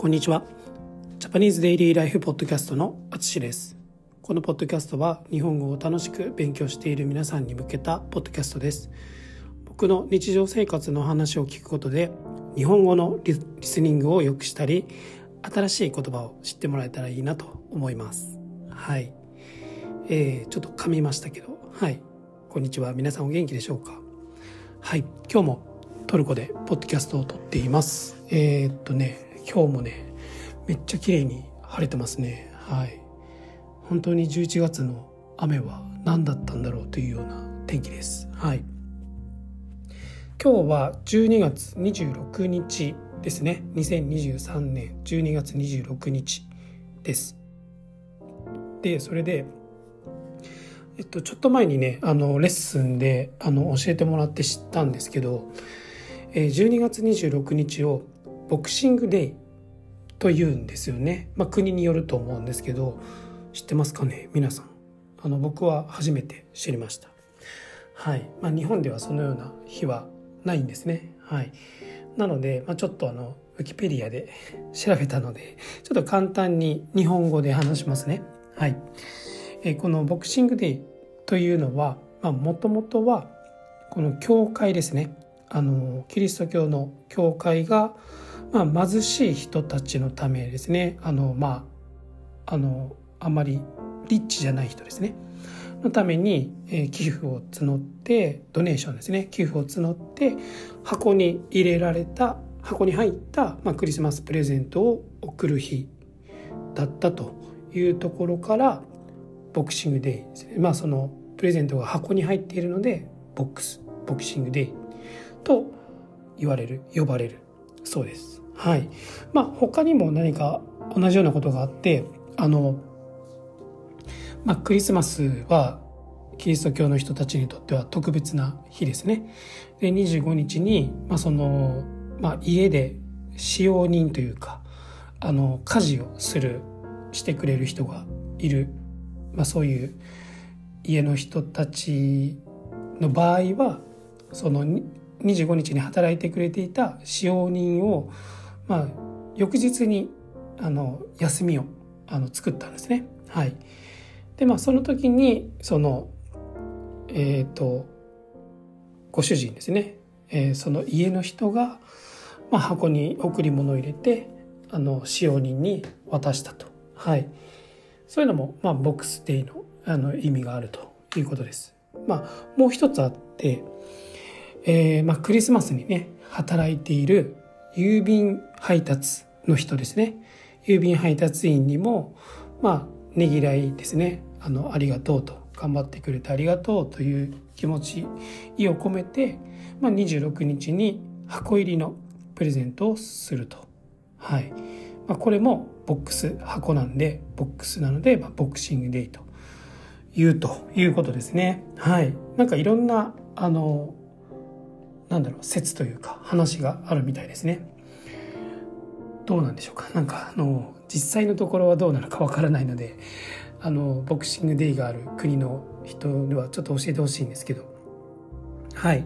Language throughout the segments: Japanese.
こんにちは。ジャパニーズデイリーライフポッドキャストのあつしです。このポッドキャストは日本語を楽しく勉強している皆さんに向けたポッドキャストです。僕の日常生活の話を聞くことで日本語のリスニングを良くしたり新しい言葉を知ってもらえたらいいなと思います。はい。えー、ちょっと噛みましたけど、はい。こんにちは。皆さんお元気でしょうか？はい。今日もトルコでポッドキャストを撮っています。えー、っとね、今日もね、めっちゃ綺麗に晴れてますね。はい。本当に11月の雨は何だったんだろうというような天気です。はい。今日は12月26日ですね。2023年12月26日です。で、それで、えっと、ちょっと前にね、あの、レッスンで、あの、教えてもらって知ったんですけど、12月26日をボクシングデイというんですよね、まあ、国によると思うんですけど知ってますかね？皆さん。あの僕は初めて知りました。はい、まあ、日本ではそのような日はないんですね。はい。なので、まあ、ちょっとあのウィキペディアで 調べたのでちょっと簡単に日本語で話しますね。はい、えこのボクシングデイというのはもともとはこの教会ですね。あのキリスト教の教会が、まあ、貧しい人たちのためですね。あのまああのあまりリッチじゃない人ですね。のために、えー、寄付を募ってドネーションですね。寄付を募って箱に入れられた箱に入った、まあ、クリスマスプレゼントを送る日だったというところからボクシングデイですね。まあそのプレゼントが箱に入っているのでボックスボクシングデイと言われる呼ばれるそうです。はい。まあ他にも何か同じようなことがあってあの、まあ、クリスマスはキリスト教の人たちにとっては特別な日ですね。で25日に、まあそのまあ、家で使用人というかあの家事をするしてくれる人がいる、まあ、そういう家の人たちの場合はその25日に働いてくれていた使用人を、まあ、翌日にあの休みをあの作ったんですね。はい、でまあその時にそのえっ、ー、とご主人ですね、えー、その家の人が、まあ、箱に贈り物を入れてあの使用人に渡したと、はい、そういうのも、まあ、ボックスデイのあの意味があるということです。まあ、もう一つあってえー、まあ、クリスマスにね働いている郵便配達の人ですね。郵便配達員にもまあねぎらいですね。あのありがとうと頑張ってくれてありがとうという気持ち意を込めて、まあ、26日に箱入りのプレゼントをすると。はい、まあ、これもボックス箱なんでボックスなので、まあ、ボクシングデイというということですね。はい。なんかいろんなあのなんだろう説というか話があるみたいですね。どうなんでしょうか？なんかあの実際のところはどうなのかわからないのであのボクシングデイがある国の人にはちょっと教えてほしいんですけど。はい、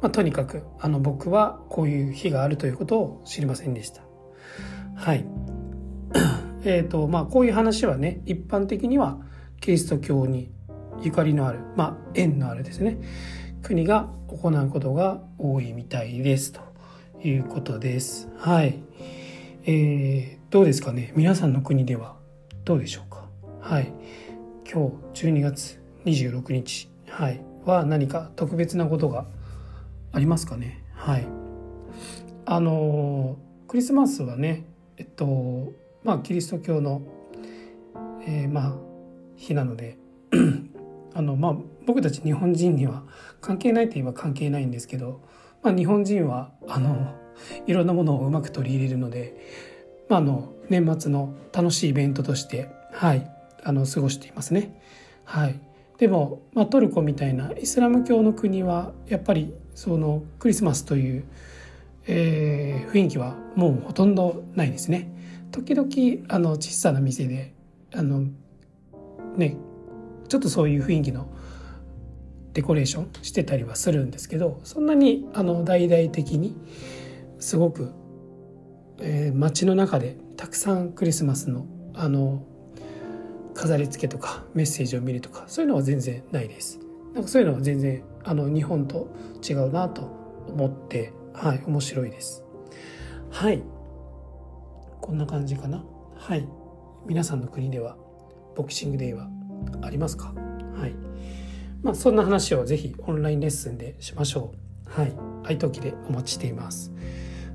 まあ、とにかくあの僕はこういう日があるということを知りませんでした。はい。えっ、とまあこういう話はね一般的にはキリスト教にゆかりのあるまあ縁のあるですね。国が行うことが多いみたいですということです。はい。えー、どうですかね？皆さんの国ではどうでしょうか？はい。今日12月26日、はい、は何か特別なことがありますかね？はい。あのクリスマスはね、えっと、まあ、キリスト教の、えー、まあ、日なので あの、まあ、僕たち日本人には関係ないといえば関係ないんですけど、まあ、日本人はあのいろんなものをうまく取り入れるので、まあ、あの年末の楽しいイベントとして、はい、あの過ごしていますね。はい、でも、まあ、トルコみたいなイスラム教の国はやっぱりそのクリスマスという、えー、雰囲気はもうほとんどないですね。時々あの小さな店であのねちょっとそういう雰囲気のデコレーションしてたりはするんですけどそんなにあの大々的にすごく、えー、街の中でたくさんクリスマスのあの飾り付けとかメッセージを見るとかそういうのは全然ないです。なんかそういうのは全然あの日本と違うなと思ってはい面白いです。はい。こんな感じかな。はい。皆さんの国ではボクシングデーはありますか？はい。まあそんな話をぜひオンラインレッスンでしましょう。はい。愛登記でお待ちしています。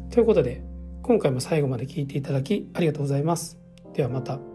ということで今回も最後まで聴いていただきありがとうございます。ではまた。